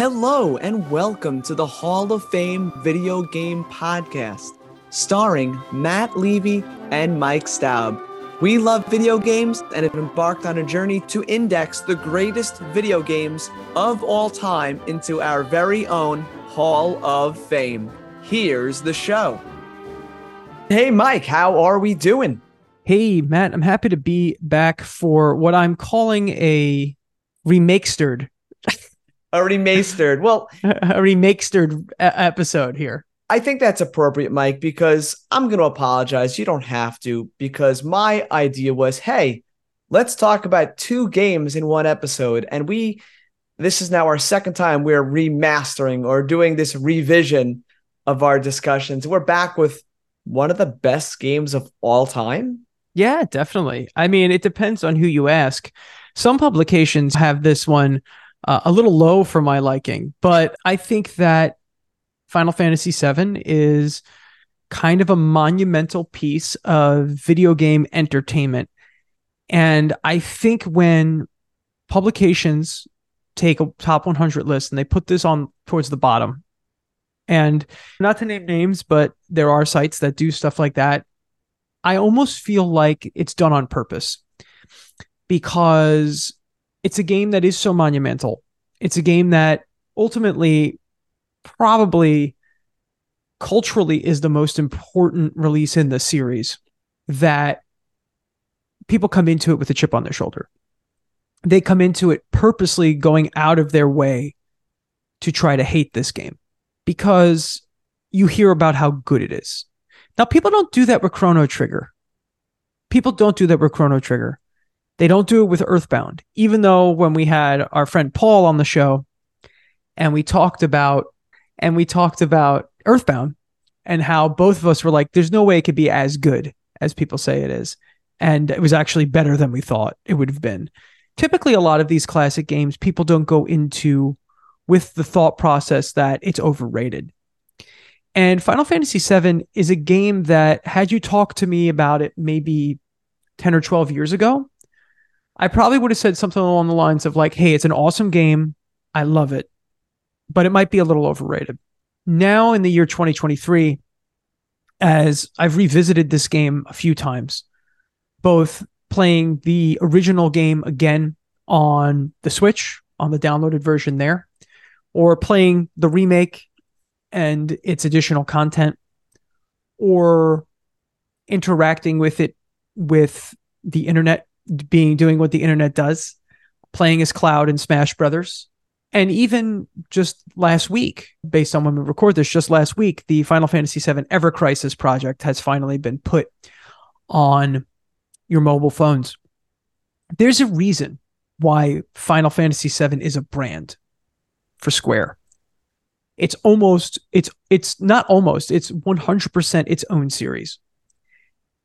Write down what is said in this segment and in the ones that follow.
Hello, and welcome to the Hall of Fame Video Game Podcast, starring Matt Levy and Mike Staub. We love video games and have embarked on a journey to index the greatest video games of all time into our very own Hall of Fame. Here's the show. Hey, Mike, how are we doing? Hey, Matt, I'm happy to be back for what I'm calling a remakestered a remastered. Well, a remastered episode here. I think that's appropriate, Mike, because I'm going to apologize. You don't have to, because my idea was hey, let's talk about two games in one episode. And we, this is now our second time we're remastering or doing this revision of our discussions. We're back with one of the best games of all time. Yeah, definitely. I mean, it depends on who you ask. Some publications have this one uh, a little low for my liking, but I think that Final Fantasy VII is kind of a monumental piece of video game entertainment. And I think when publications take a top 100 list and they put this on towards the bottom, and not to name names, but there are sites that do stuff like that. I almost feel like it's done on purpose because it's a game that is so monumental. It's a game that ultimately probably culturally is the most important release in the series that people come into it with a chip on their shoulder. They come into it purposely going out of their way to try to hate this game because you hear about how good it is. Now, people don't do that with Chrono Trigger. People don't do that with Chrono Trigger. They don't do it with Earthbound, even though when we had our friend Paul on the show and we talked about and we talked about Earthbound and how both of us were like, there's no way it could be as good as people say it is. And it was actually better than we thought it would have been. Typically, a lot of these classic games, people don't go into with the thought process that it's overrated. And Final Fantasy VII is a game that, had you talked to me about it maybe 10 or 12 years ago, I probably would have said something along the lines of like, "Hey, it's an awesome game. I love it, but it might be a little overrated." Now in the year 2023, as I've revisited this game a few times, both playing the original game again on the Switch on the downloaded version there, or playing the remake and its additional content, or interacting with it with the internet being doing what the internet does, playing as Cloud in Smash Brothers. And even just last week, based on when we record this, just last week, the Final Fantasy VII Ever Crisis project has finally been put on your mobile phones. There's a reason why Final Fantasy VII is a brand for Square. It's almost, it's, it's not almost, it's 100% its own series.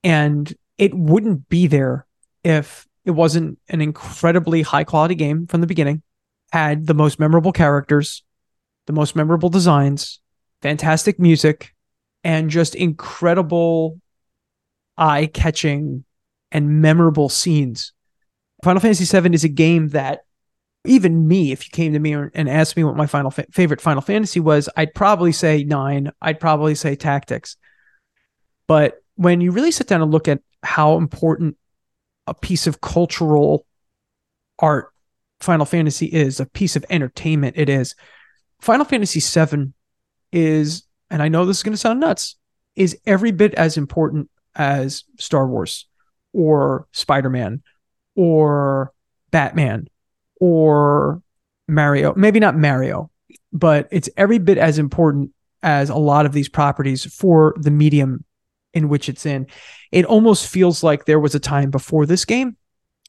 And it wouldn't be there if it wasn't an incredibly high quality game from the beginning, had the most memorable characters, the most memorable designs, fantastic music, and just incredible eye catching and memorable scenes. Final Fantasy VII is a game that even me, if you came to me and asked me what my final fa- favorite Final Fantasy was, I'd probably say nine. I'd probably say Tactics. But when you really sit down and look at how important a piece of cultural art Final Fantasy is, a piece of entertainment it is. Final Fantasy VII is, and I know this is going to sound nuts, is every bit as important as Star Wars or Spider Man or Batman or Mario. Maybe not Mario, but it's every bit as important as a lot of these properties for the medium in which it's in. It almost feels like there was a time before this game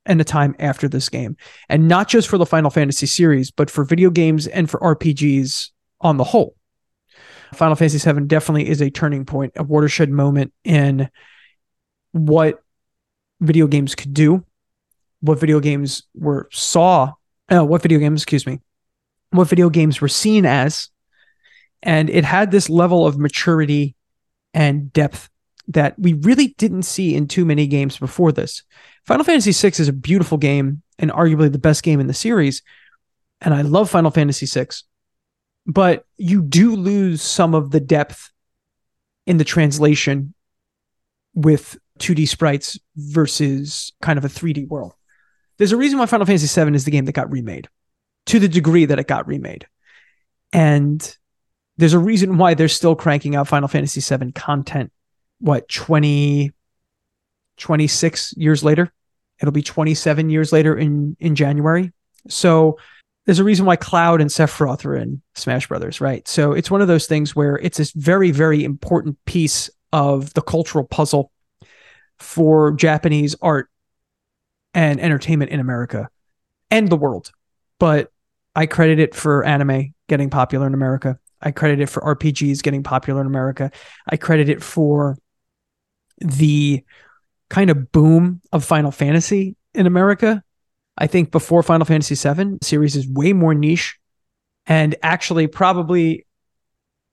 and a time after this game. And not just for the Final Fantasy series, but for video games and for RPGs on the whole. Final Fantasy VII definitely is a turning point, a watershed moment in what video games could do, what video games were saw, uh, what video games, excuse me, what video games were seen as. And it had this level of maturity and depth that we really didn't see in too many games before this. Final Fantasy VI is a beautiful game and arguably the best game in the series. And I love Final Fantasy VI. but you do lose some of the depth in the translation with 2D sprites versus kind of a 3D world. There's a reason why Final Fantasy VII is the game that got remade to the degree that it got remade. And there's a reason why they're still cranking out Final Fantasy VII content. What, 20, 26 years later? It'll be 27 years later in, in January. So there's a reason why Cloud and Sephiroth are in Smash Brothers, right? So it's one of those things where it's this very, very important piece of the cultural puzzle for Japanese art and entertainment in America and the world. But I credit it for anime getting popular in America. I credit it for RPGs getting popular in America. I credit it for the kind of boom of Final Fantasy in America. I think before Final Fantasy VII, series is way more niche and actually probably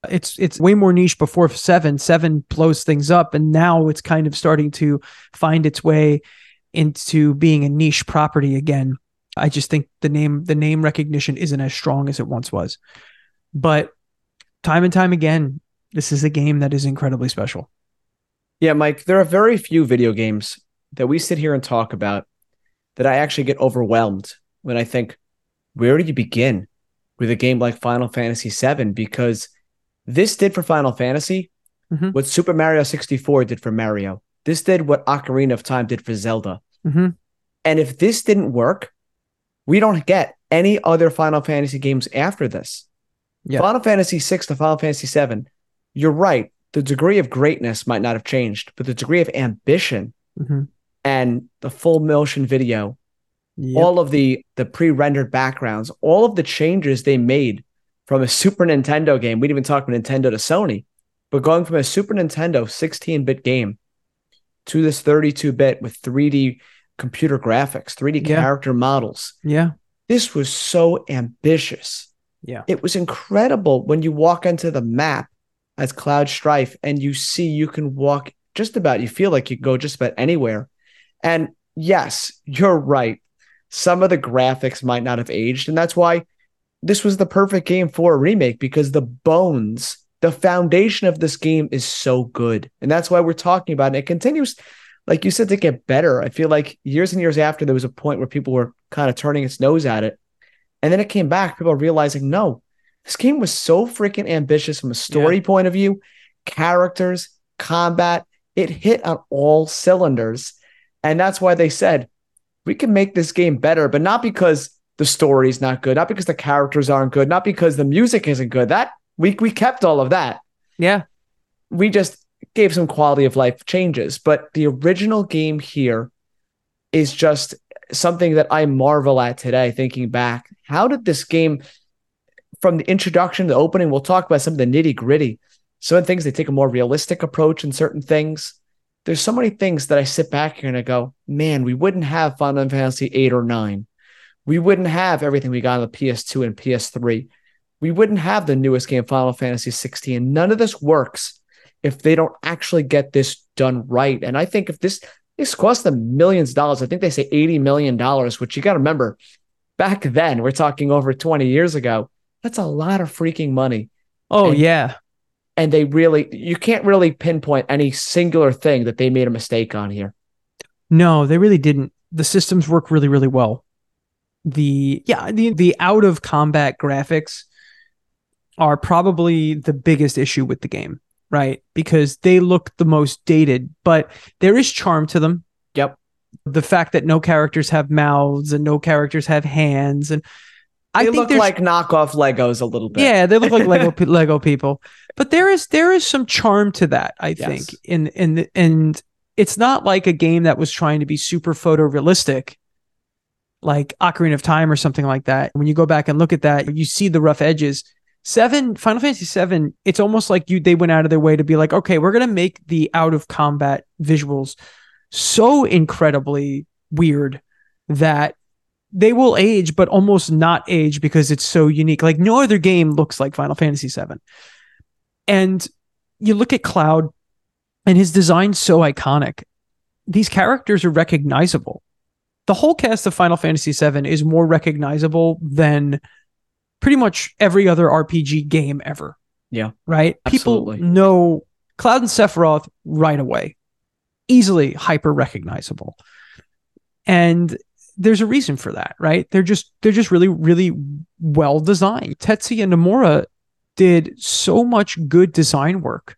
it's it's way more niche before seven. Seven blows things up, and now it's kind of starting to find its way into being a niche property again. I just think the name the name recognition isn't as strong as it once was. But time and time again, this is a game that is incredibly special. Yeah, Mike, there are very few video games that we sit here and talk about that I actually get overwhelmed when I think, where do you begin with a game like Final Fantasy VII? Because this did for Final Fantasy mm-hmm. what Super Mario 64 did for Mario. This did what Ocarina of Time did for Zelda. Mm-hmm. And if this didn't work, we don't get any other Final Fantasy games after this. Yeah. Final Fantasy 6 to Final Fantasy 7, you're right. The degree of greatness might not have changed, but the degree of ambition mm-hmm. and the full motion video, yep. all of the the pre-rendered backgrounds, all of the changes they made from a Super Nintendo game. We didn't even talk about Nintendo to Sony, but going from a Super Nintendo 16 bit game to this 32 bit with 3D computer graphics, 3D yeah. character models. Yeah. This was so ambitious. Yeah. It was incredible when you walk into the map as Cloud Strife and you see you can walk just about, you feel like you can go just about anywhere. And yes, you're right. Some of the graphics might not have aged. And that's why this was the perfect game for a remake because the bones, the foundation of this game is so good. And that's why we're talking about it. It continues, like you said, to get better. I feel like years and years after, there was a point where people were kind of turning its nose at it. And then it came back, people realizing, no, this game was so freaking ambitious from a story yeah. point of view, characters, combat. It hit on all cylinders. And that's why they said, we can make this game better, but not because the story's not good, not because the characters aren't good, not because the music isn't good. That we we kept all of that. Yeah. We just gave some quality of life changes, but the original game here is just something that I marvel at today thinking back. How did this game from the introduction to the opening, we'll talk about some of the nitty-gritty. Some things they take a more realistic approach in certain things. There's so many things that I sit back here and I go, man, we wouldn't have Final Fantasy 8 or 9 we wouldn't have everything we got on the PS2 and PS3. We wouldn't have the newest game, Final Fantasy 16. None of this works if they don't actually get this done right. And I think if this this cost them millions of dollars, I think they say $80 million, which you got to remember, back then, we're talking over 20 years ago, that's a lot of freaking money. Oh, and, yeah. And they really, you can't really pinpoint any singular thing that they made a mistake on here. No, they really didn't. The systems work really, really well the yeah the the out of combat graphics are probably the biggest issue with the game right because they look the most dated but there is charm to them yep the fact that no characters have mouths and no characters have hands and they I look like knockoff Legos a little bit. Yeah, they look like Lego Lego people. But there is there is some charm to that, I yes. think. In in and it's not like a game that was trying to be super photorealistic like Ocarina of Time or something like that. When you go back and look at that, you see the rough edges. Seven, Final Fantasy Seven, it's almost like you they went out of their way to be like, okay, we're gonna make the out of combat visuals so incredibly weird that they will age, but almost not age because it's so unique. Like no other game looks like Final Fantasy VII. And you look at Cloud and his design's so iconic. These characters are recognizable the whole cast of Final Fantasy VII is more recognizable than pretty much every other RPG game ever. Yeah. Right? Absolutely. People know Cloud and Sephiroth right away. Easily hyper recognizable. And there's a reason for that, right? They're just they're just really really well designed. Tetsuya Nomura did so much good design work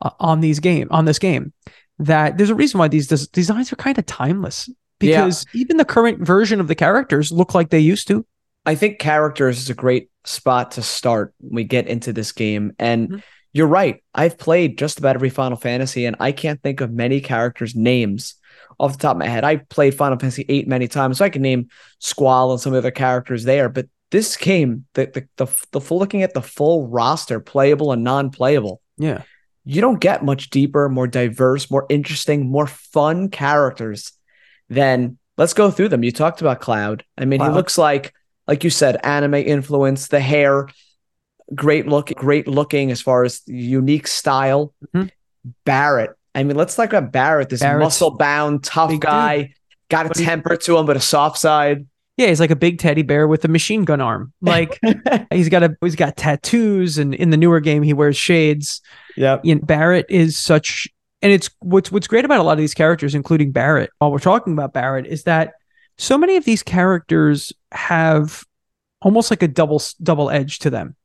uh, on these game on this game that there's a reason why these des- designs are kind of timeless because yeah. even the current version of the characters look like they used to. I think characters is a great spot to start when we get into this game and mm-hmm. you're right. I've played just about every Final Fantasy and I can't think of many characters names off the top of my head. I played Final Fantasy VIII many times, so I can name Squall and some of the characters there. But this game, the the the, the full looking at the full roster, playable and non-playable. Yeah. You don't get much deeper, more diverse, more interesting, more fun characters than let's go through them. You talked about Cloud. I mean, wow. he looks like, like you said, anime influence, the hair, great look, great looking as far as unique style. Mm-hmm. Barret, I mean, let's talk about Barret, this muscle bound, tough guy, dude. got a but temper he, to him, but a soft side. Yeah, he's like a big teddy bear with a machine gun arm. Like he's got a he's got tattoos, and in the newer game he wears shades. Yeah, you know, Barret is such, and it's what's what's great about a lot of these characters, including Barret. While we're talking about Barret, is that so many of these characters have almost like a double double edge to them.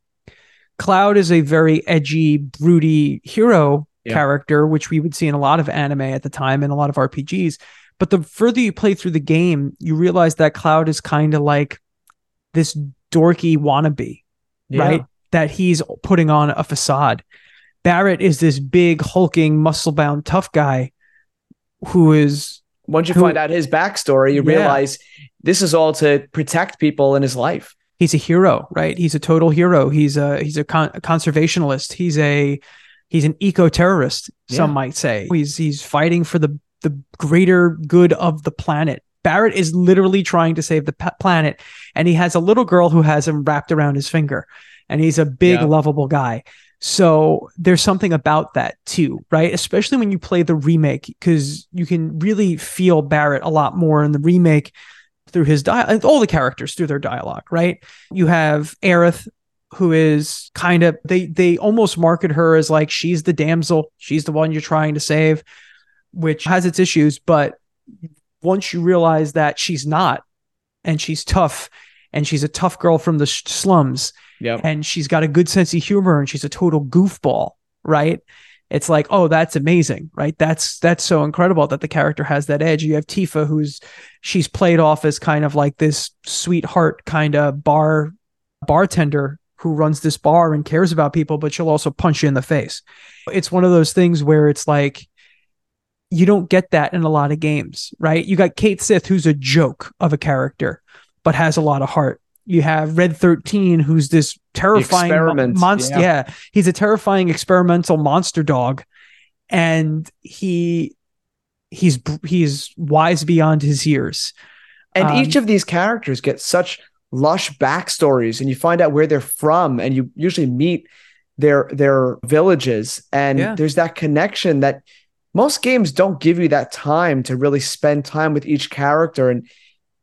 Cloud is a very edgy, broody hero yeah. character, which we would see in a lot of anime at the time and a lot of RPGs. But the further you play through the game, you realize that Cloud is kind of like this dorky wannabe, yeah. right? That he's putting on a facade. Barret is this big, hulking, muscle bound, tough guy who is. Once you who, find out his backstory, you yeah. realize this is all to protect people in his life. He's a hero, right? He's a total hero. He's a he's a, con- a conservationist. He's a he's an eco terrorist. Some yeah. might say he's he's fighting for the the greater good of the planet. barret is literally trying to save the p- planet, and he has a little girl who has him wrapped around his finger, and he's a big, yeah. lovable guy. So there's something about that too, right? Especially when you play the remake, because you can really feel barret a lot more in the remake through his dialogue, all the characters through their dialogue, right? You have Aerith, who is kind of they they almost market her as like she's the damsel, she's the one you're trying to save, which has its issues, but once you realize that she's not and she's tough and she's a tough girl from the sh- slums yep. and she's got a good sense of humor and she's a total goofball, right? It's like, oh, that's amazing, right? That's that's so incredible that the character has that edge. You have Tifa, who's she's played off as kind of like this sweetheart kind of bar bartender who runs this bar and cares about people, but she'll also punch you in the face. It's one of those things where it's like you don't get that in a lot of games, right? You got Cait Sith, who's a joke of a character, but has a lot of heart. You have Red 13, who's this terrifying monster. Yeah. yeah, he's a terrifying experimental monster dog. And he he's he's wise beyond his years. And um, each of these characters get such lush backstories and you find out where they're from and you usually meet their their villages and yeah. there's that connection that most games don't give you that time to really spend time with each character and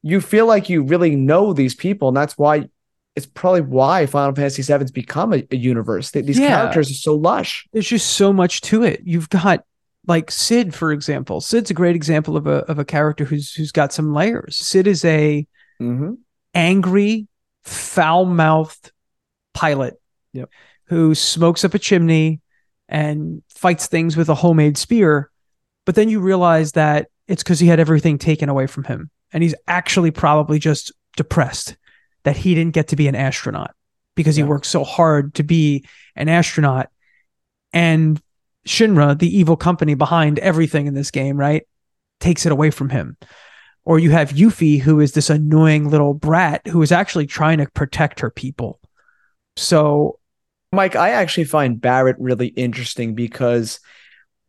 you feel like you really know these people and that's why it's probably why Final Fantasy VII's become a, a universe. These yeah. characters are so lush. There's just so much to it. You've got like Cid, for example. Cid's a great example of a of a character who's who's got some layers. Cid is a mm-hmm angry, foul mouthed pilot yep. who smokes up a chimney and fights things with a homemade spear. But then you realize that it's because he had everything taken away from him. And he's actually probably just depressed that he didn't get to be an astronaut because he worked so hard to be an astronaut. And Shinra, the evil company behind everything in this game, right, takes it away from him. Or you have Yuffie, who is this annoying little brat who is actually trying to protect her people. So, Mike, I actually find Barret really interesting because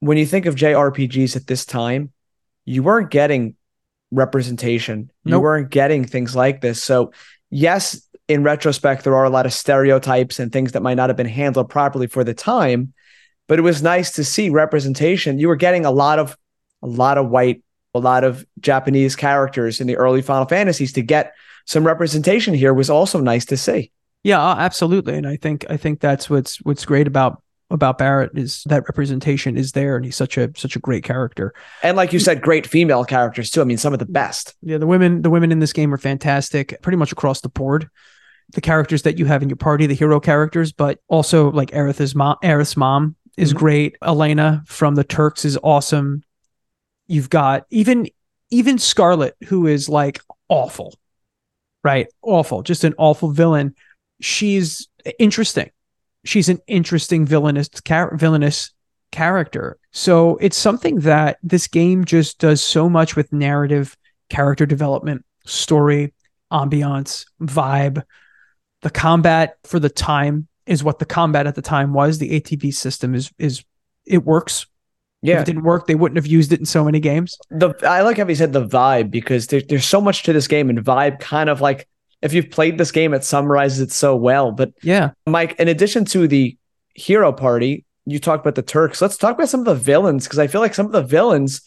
when you think of JRPGs at this time, you weren't getting representation. Nope. You weren't getting things like this. So, yes, in retrospect, there are a lot of stereotypes and things that might not have been handled properly for the time, but it was nice to see representation. You were getting a lot of a lot of white a lot of Japanese characters in the early Final Fantasies to get some representation here was also nice to see. Yeah, uh, absolutely. And I think I think that's what's what's great about about Barret is that representation is there and he's such a such a great character. And like you said, great female characters too. I mean, some of the best. Yeah, the women the women in this game are fantastic, pretty much across the board. The characters that you have in your party, the hero characters, but also like Aerith's mom Aerith's mom is Mhm. great. Elena from the Turks is awesome. You've got even even Scarlet, who is like awful, right? Awful, just an awful villain. She's interesting. She's an interesting villainous char- villainous character. So it's something that this game just does so much with narrative, character development, story, ambiance, vibe. The combat for the time is what the combat at the time was. The ATB system is is it works. If Yeah. it didn't work, they wouldn't have used it in so many games. The I like how you said the vibe because there, there's so much to this game and vibe kind of like if you've played this game, it summarizes it so well. But Yeah. Mike, in addition to the hero party, you talked about the Turks. Let's talk about some of the villains because I feel like some of the villains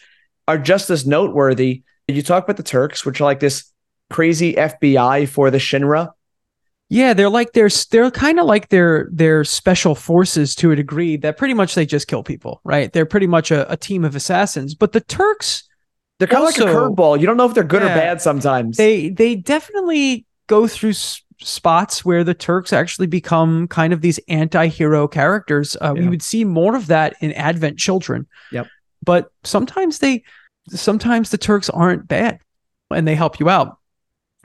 are just as noteworthy. You talk about the Turks, which are like this crazy FBI for the Shinra. Yeah, they're like they're they're kind of like their their special forces to a degree that pretty much they just kill people, right? They're pretty much a, a team of assassins. But the Turks, They're kind of like a curveball. You don't know if they're good or bad sometimes. they they definitely go through s- spots where the Turks actually become kind of these anti-hero characters. Uh, We would see more of that in Advent Children. Yep. But sometimes they sometimes the Turks aren't bad and they help you out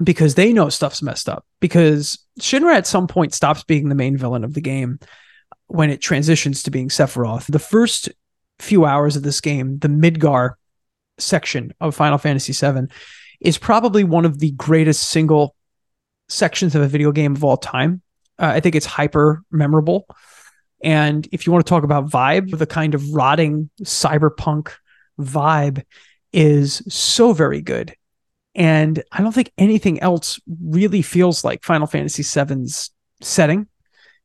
because they know stuff's messed up. Because Shinra at some point stops being the main villain of the game when it transitions to being Sephiroth. The first few hours of this game, the Midgar section of Final Fantasy VII, is probably one of the greatest single sections of a video game of all time. Uh, I think it's hyper memorable. And if you want to talk about vibe, the kind of rotting cyberpunk vibe is so very good. And I don't think anything else really feels like Final Fantasy VII's setting.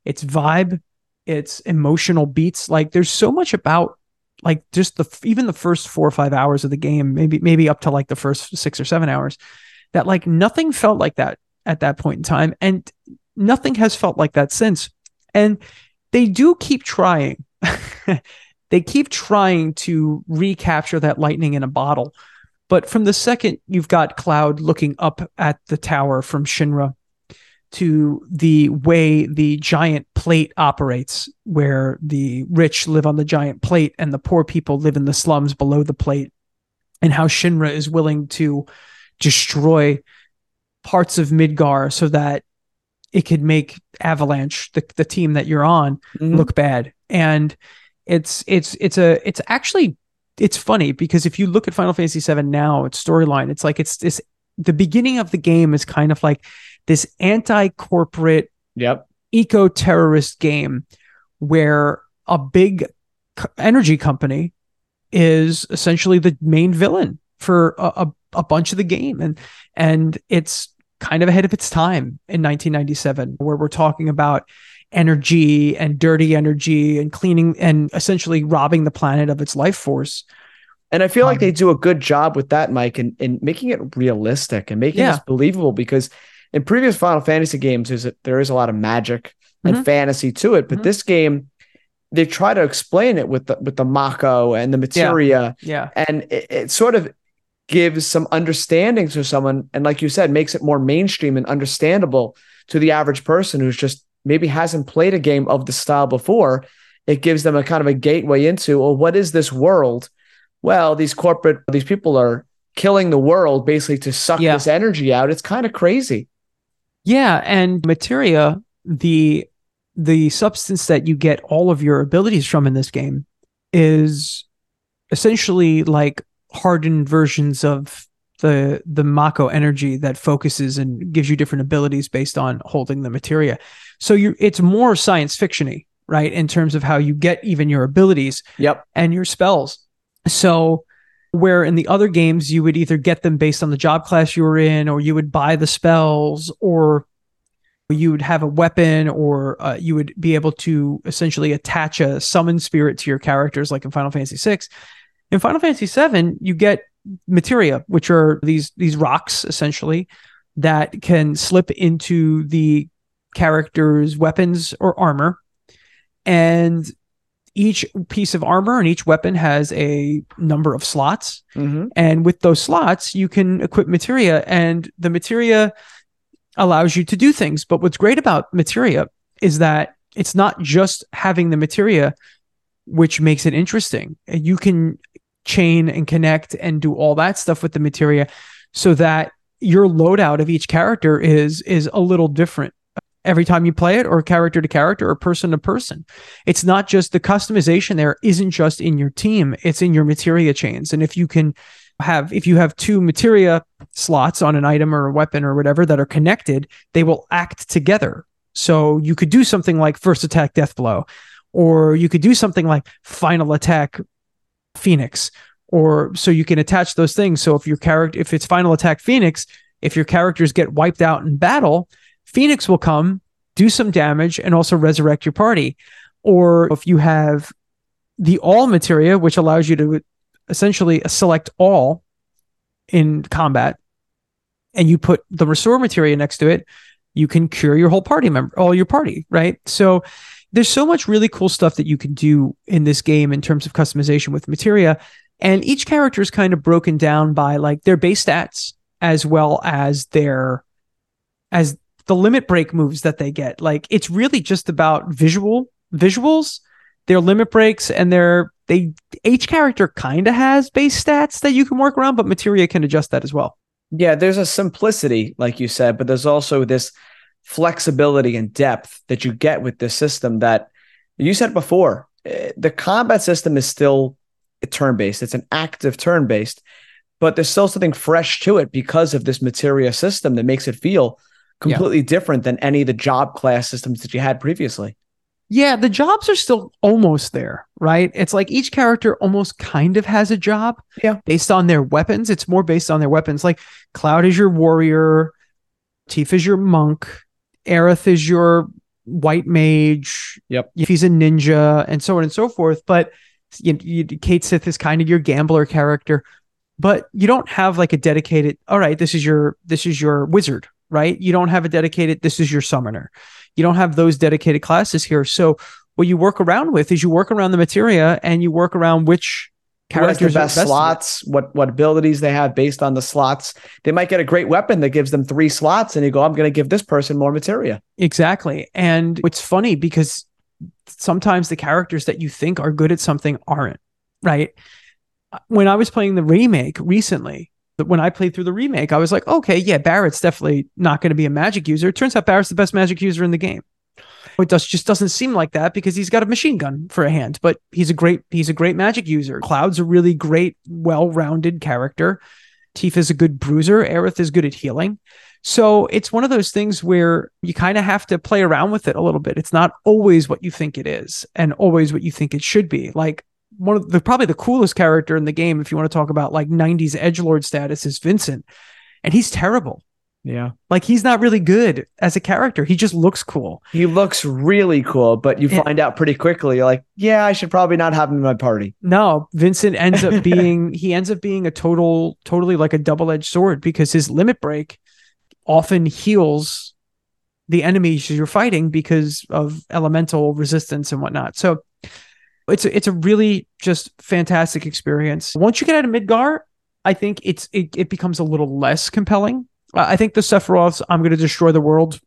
Its vibe, its emotional beats. Like there's so much about like just the even the first four or five hours of the game, maybe maybe up to like the first six or seven hours, that like nothing felt like that at that point in time, and nothing has felt like that since. And they do keep trying. they keep trying to recapture that lightning in a bottle. But from the second you've got Cloud looking up at the tower from Shinra to the way the giant plate operates, where the rich live on the giant plate and the poor people live in the slums below the plate, and how Shinra is willing to destroy parts of Midgar so that it could make Avalanche, the, the team that you're on, Mhm. look bad. And it's it's it's a it's actually it's funny because if you look at Final Fantasy VII now, its storyline, it's like it's this the beginning of the game is kind of like this anti-corporate Yep. eco-terrorist game where a big energy company is essentially the main villain for a, a, a bunch of the game and and it's kind of ahead of its time in 1997 where we're talking about energy and dirty energy and cleaning and essentially robbing the planet of its life force And I feel like Um, they do a good job with that, Mike, and in, making it realistic and making Yeah. this believable because in previous Final Fantasy games, there's a, there is a lot of magic and Mhm. fantasy to it. But Mhm. this game, they try to explain it with the with the Mako and the materia, yeah and it, it sort of gives some understanding to someone, and like you said, makes it more mainstream and understandable to the average person who's just maybe hasn't played a game of the style before. It gives them a kind of a gateway into, well, what is this world? Well, these corporate, these people are killing the world basically to suck Yeah. this energy out. It's kind of crazy. Yeah, and materia, the the substance that you get all of your abilities from in this game is essentially like hardened versions of the the Mako energy that focuses and gives you different abilities based on holding the materia. So you it's more science fictiony, right? In terms of how you get even your abilities Yep. and your spells. So where in the other games you would either get them based on the job class you were in or you would buy the spells or you would have a weapon or uh, you would be able to essentially attach a summon spirit to your characters like in Final Fantasy 6 in Final Fantasy 7 you get materia which are these these rocks essentially that can slip into the characters' weapons or armor, and each piece of armor and each weapon has a number of slots. Mm-hmm. And with those slots, you can equip materia, and the materia allows you to do things. But what's great about materia is that it's not just having the materia which makes it interesting. You can chain and connect and do all that stuff with the materia so that your loadout of each character is is a little different every time you play it or character to character or person to person. It's not just the customization there isn't just in your team, it's in your materia chains. And if you can have if you have two materia slots on an item or a weapon or whatever that are connected, they will act together. So you could do something like first attack death blow or you could do something like final attack phoenix or so you can attach those things. So if your character if it's final attack phoenix if your characters get wiped out in battle phoenix will come do some damage and also resurrect your party. Or if you have the all materia which allows you to essentially select all in combat and you put the restore materia next to it you can cure your whole party member all your party right? So there's so much really cool stuff that you can do in this game in terms of customization with materia and each character is kind of broken down by like their base stats as well as their as the limit break moves that they get. Like it's really just about visual visuals their limit breaks and their they each character kind of has base stats that you can work around but materia can adjust that as well. Yeah, there's a simplicity, like you said, but there's also this flexibility and depth that you get with this system that you said before. eh, The combat system is still turn based, it's an active turn based, but there's still something fresh to it because of this materia system that makes it feel Yeah. completely different than any of the job class systems that you had previously. Yeah, the jobs are still almost there, right? It's like each character almost kind of has a job. Yeah. Based on their weapons. It's more based on their weapons. Like Cloud is your warrior, Tifa is your monk, Aerith is your white mage. Yep. Yuffie's a ninja and so on and so forth. But you, you, Cait Sith is kind of your gambler character. But you don't have like a dedicated, all right, this is your this is your wizard, right? You don't have a dedicated, this is your summoner. You don't have those dedicated classes here. So what you work around with is you work around the materia and you work around which Has the characters best best slots? What what abilities they have based on the slots? They might get a great weapon that gives them three slots, and you go, "I'm going to give this person more materia." Exactly. And it's funny because sometimes the characters that you think are good at something aren't, right? When I was playing the remake recently, when I played through the remake, I was like, okay, yeah, Barret's definitely not going to be a magic user. It turns out Barret's the best magic user in the game. It does just doesn't seem like that because he's got a machine gun for a hand, but he's a great he's a great magic user. Cloud's a really great, well-rounded character. Tifa is a good bruiser. Aerith is good at healing. So it's one of those things where you kind of have to play around with it a little bit. It's not always what you think it is and always what you think it should be. Like one of the probably the coolest character in the game, if you want to talk about like 90s edge lord status, is Vincent. And he's terrible. Yeah. Like he's not really good as a character. He just looks cool. He looks really cool, but you find out pretty quickly, you're like, yeah, I should probably not have him in my party. No, Vincent ends up being he ends up being a total totally like a double-edged sword because his limit break often heals the enemies you're fighting because of elemental resistance and whatnot. So it's a, it's a really just fantastic experience. Once you get out of Midgar, I think it's it, it becomes a little less compelling. Uh, I think the Sephiroth's I'm going to destroy the world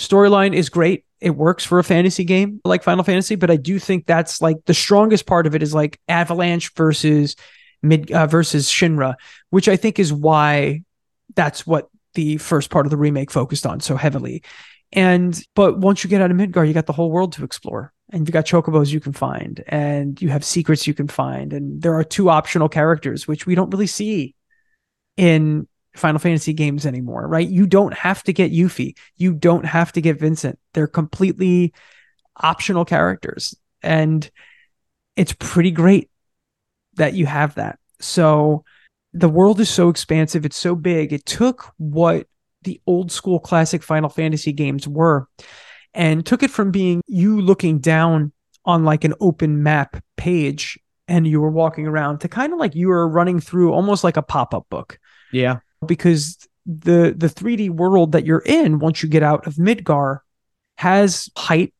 storyline is great. It works for a fantasy game like Final Fantasy, but I do think that's like the strongest part of it is like Avalanche versus mid uh, versus Shinra, which I think is why that's what the first part of the remake focused on so heavily. And but once you get out of Midgar, you got the whole world to explore. And you got chocobos you can find, and you have secrets you can find, and there are two optional characters which we don't really see in Final Fantasy games anymore, right? You don't have to get Yuffie. You don't have to get Vincent. They're completely optional characters. And it's pretty great that you have that. So the world is so expansive, it's so big. It took what the old school classic Final Fantasy games were and took it from being you looking down on like an open map page and you were walking around to kind of like you were running through almost like a pop-up book Yeah. Because the the 3D world that you're in once you get out of Midgar has height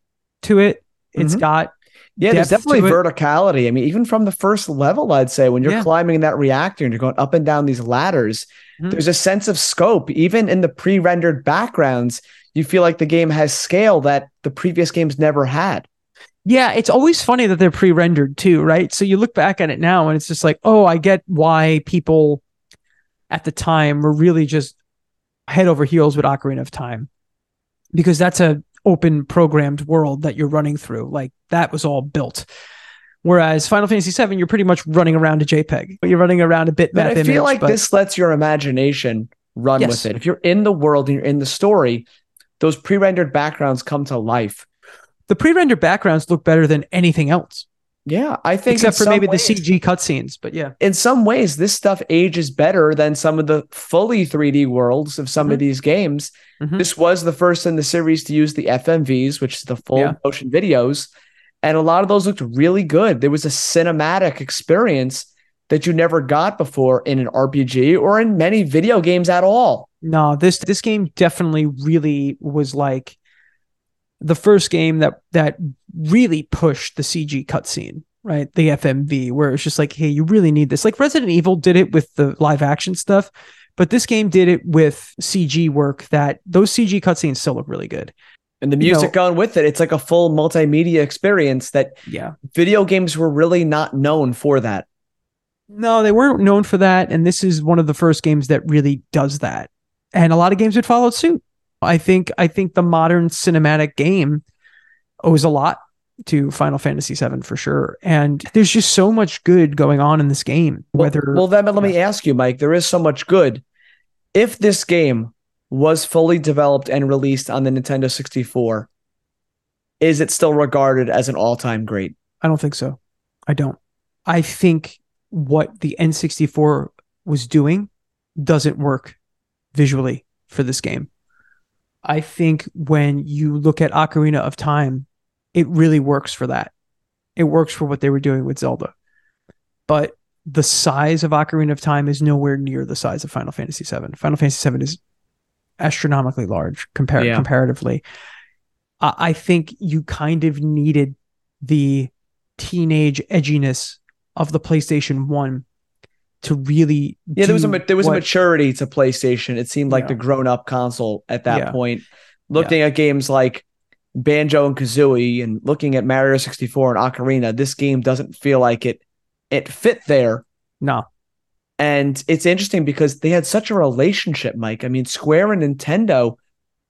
to it. It's Mhm. got Yeah, there's definitely it. verticality. I mean, even from the first level, I'd say when you're Yeah. climbing that reactor and you're going up and down these ladders, Mhm. there's a sense of scope. Even in the pre-rendered backgrounds, you feel like the game has scale that the previous games never had. Yeah, it's always funny that they're pre-rendered too, right? So you look back at it now and it's just like, oh, I get why people at the time we were really just head over heels with Ocarina of Time. Because that's a open programmed world that you're running through. Like that was all built. Whereas Final Fantasy VII, you're pretty much running around a JPEG. But you're running around a bitmap But I image. feel like but- this lets your imagination run Yes. with it. If you're in the world and you're in the story, those pre-rendered backgrounds come to life. the pre-rendered backgrounds look better than anything else, Yeah, I think except for maybe ways- the CG cutscenes. But yeah, in some ways, this stuff ages better than some of the fully 3D worlds of some of Mhm. these games. Mhm. This was the first in the series to use the FMVs, which is the full Yeah. motion videos. And a lot of those looked really good. There was a cinematic experience that you never got before in an RPG or in many video games at all. No, this this game definitely really was like the first game that that really pushed the CG cutscene, right? The FMV, where it's just like, hey, you really need this. Like Resident Evil did it with the live action stuff, but this game did it with CG work that those CG cutscenes still look really good. And the You music know- going with it, it's like a full multimedia experience that Yeah. video games were really not known for that. No, they weren't known for that. And this is one of the first games that really does that. And a lot of games would follow suit. I think I think the modern cinematic game owes a lot to Final Fantasy VII for sure. And there's just so much good going on in this game. Well- Whether well, then let me ask you, Mike. There is so much good. If this game was fully developed and released on the Nintendo 64, is it still regarded as an all-time great? I don't think so. I don't. I think what the N64 was doing doesn't work visually for this game. I think when you look at Ocarina of Time, it really works for that. It works for what they were doing with Zelda. But the size of Ocarina of Time is nowhere near the size of Final Fantasy VII. Final Fantasy VII is astronomically large compar- Yeah. comparatively. I-, I think you kind of needed the teenage edginess of the PlayStation 1 to really Yeah, there was a there was a maturity to PlayStation. It seemed like Yeah. the grown-up console at that Yeah. point. Looking at games like Banjo and Kazooie and looking at Mario 64 and Ocarina, this game doesn't feel like it it fit there. no And it's interesting because they had such a relationship, Mike. I mean, Square and Nintendo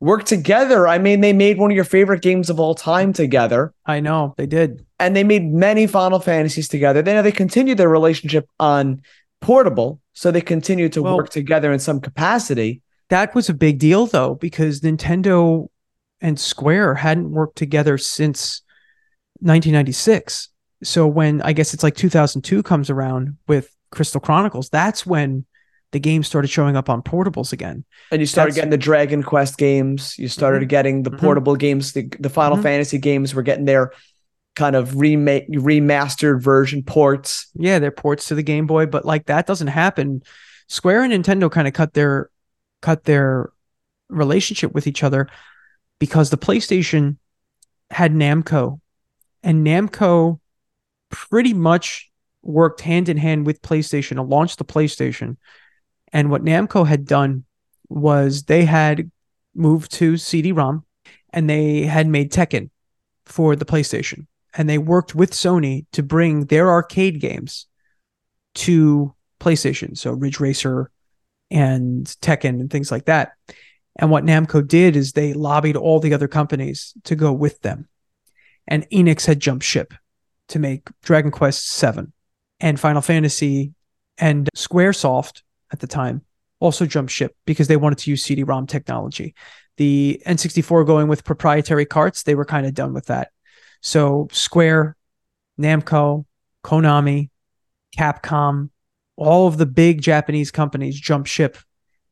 worked together. I mean, they made one of your favorite games of all time together, I know they did and they made many Final Fantasies together. Then they continued their relationship on portable, so they continued to Well- work together in some capacity. that was a big deal though because Nintendo and Square hadn't worked together since 1996 so when I guess it's like 2002 comes around with Crystal Chronicles that's when the game started showing up on portables again And you started That's- getting the Dragon Quest games. You started Mhm. getting the Mhm. portable games. The, the Final Mhm. Fantasy games were getting their kind of remake, remastered version ports. yeah they're ports to the Game Boy but like that doesn't happen Square and Nintendo kind of cut their cut their relationship with each other because the PlayStation had Namco and Namco pretty much worked hand in hand with PlayStation to launch the PlayStation. And what Namco had done was they had moved to CD-ROM and they had made Tekken for the PlayStation. And they worked with Sony to bring their arcade games to PlayStation. So Ridge Racer and Tekken and things like that. And what Namco did is they lobbied all the other companies to go with them. And Enix had jumped ship to make Dragon Quest VII and Final Fantasy and Squaresoft at the time also jumped ship because they wanted to use CD-ROM technology. The N64 going with proprietary carts, they were kind of done with that. So Square, Namco, Konami, Capcom, all of the big Japanese companies jumped ship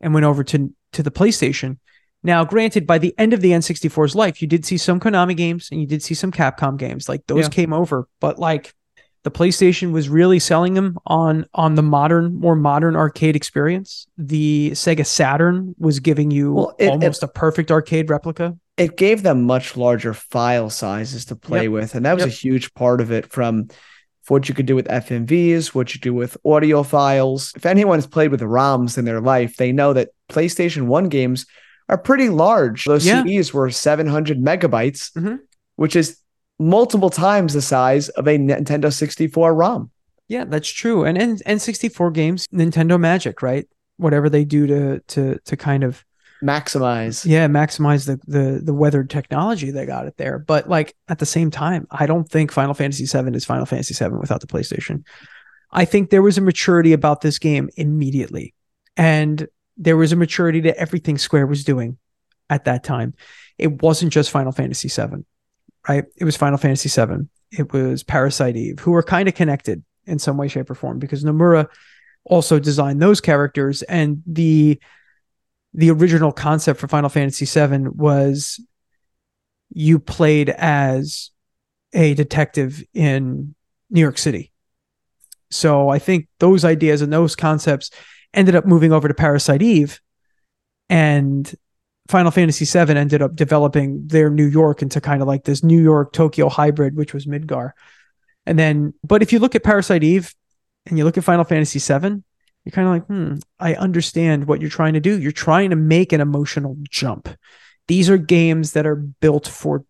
and went over to to the PlayStation. Now, granted, by the end of the N64's life, you did see some Konami games and you did see some Capcom games. Like those Yeah. came over, but like the PlayStation was really selling them on on the modern, more modern arcade experience. The Sega Saturn was giving you Well, it- it- almost a perfect arcade replica. It gave them much larger file sizes to play Yep. with. And that was Yep. a huge part of it from what you could do with FMVs, what you do with audio files. If anyone has played with ROMs in their life, they know that PlayStation 1 games are pretty large. Those Yeah. CDs were 700 megabytes, Mhm. which is multiple times the size of a Nintendo 64 ROM. Yeah, that's true. And N- N64 games, Nintendo Magic, right? Whatever they do to to to kind of Maximize. yeah maximize the the the weathered technology they got it there. But like at the same time, I don't think Final Fantasy VII is Final Fantasy VII without the PlayStation. I think there was a maturity about this game immediately, and there was a maturity to everything Square was doing at that time. It wasn't just Final Fantasy VII, right? It was Final Fantasy VII. It was Parasite Eve, who were kind of connected in some way, shape, or form because Nomura also designed those characters, and the the original concept for Final Fantasy VII was you played as a detective in New York City. So I think those ideas and those concepts ended up moving over to Parasite Eve, and Final Fantasy VII ended up developing their New York into kind of like this New York Tokyo hybrid, which was Midgar. And then, but if you look at Parasite Eve and you look at Final Fantasy VII, you're kind of like, hmm, I understand what you're trying to do. You're trying to make an emotional jump. These are games that are built for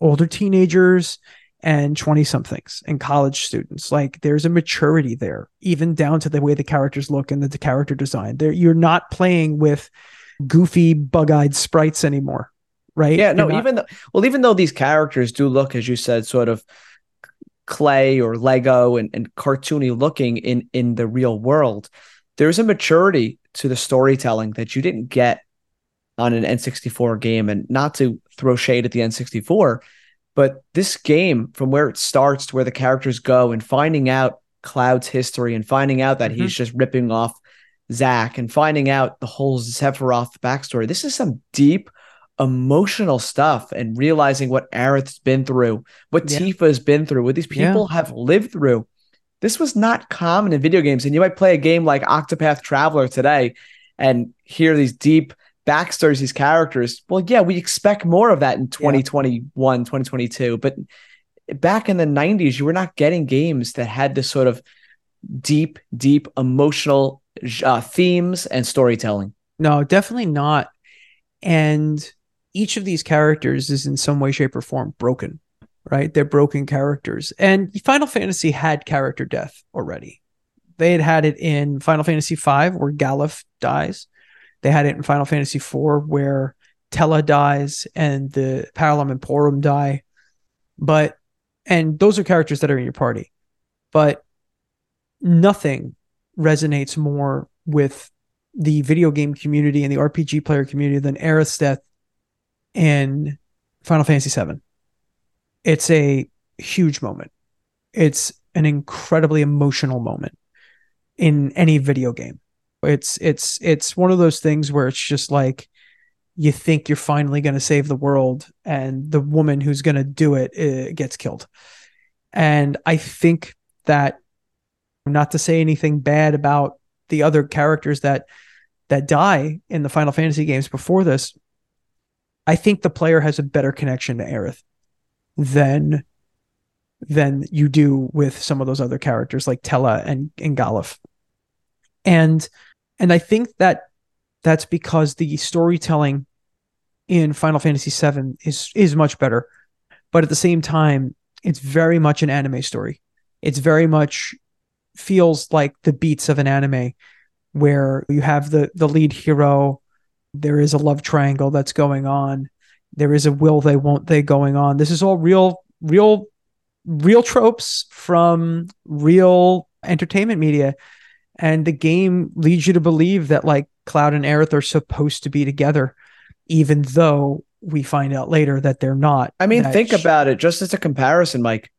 older teenagers and 20 somethings and college students. Like there's a maturity there, even down to the way the characters look and the, the character design. There, you're not playing with goofy, bug-eyed sprites anymore, right? Yeah, no, not- even though, well, even though these characters do look, as you said, sort of clay or Lego and, and cartoony looking in in the real world, there's a maturity to the storytelling that you didn't get on an N64 game. And not to throw shade at the N64, but this game, from where it starts to where the characters go, and finding out Cloud's history and finding out that he's mm-hmm. just ripping off Zack and finding out the whole Sephiroth backstory. This is some deep emotional stuff and realizing what Aerith's been through, what Yeah. Tifa's been through, what these Yeah. people have lived through. This was not common in video games. And you might play a game like Octopath Traveler today and hear these deep backstories, these characters. Well, yeah, we expect more of that in 2021, 2022. But back in the 90s, you were not getting games that had this sort of deep, deep emotional uh, themes and storytelling. No, definitely not. And each of these characters is in some way, shape, or form broken, right? They're broken characters. And Final Fantasy had character death already. They had had it in Final Fantasy V, where Galuf dies. They had it in Final Fantasy IV, where Tellah dies and the Palom and Porom die. But, and those are characters that are in your party. But nothing resonates more with the video game community and the RPG player community than Aerith's death in Final Fantasy VII. It's a huge moment. It's an incredibly emotional moment in any video game. It's it's it's one of those things where it's just like you think you're finally going to save the world, and the woman who's going to do it uh, gets killed. And I think that not to say anything bad about the other characters that that die in the Final Fantasy games before this, I think the player has a better connection to Aerith than than you do with some of those other characters like Tellah and, and Galuf. And and I think that that's because the storytelling in Final Fantasy VII is is much better. But at the same time, it's very much an anime story. It's very much feels like the beats of an anime where you have the the lead hero there is a love triangle that's going on there is a will they won't they going on this is all real real real tropes from real entertainment media and the game leads you to believe that like cloud and aerith are supposed to be together even though we find out later that they're not I mean, think sh- about it just as a comparison, Mike.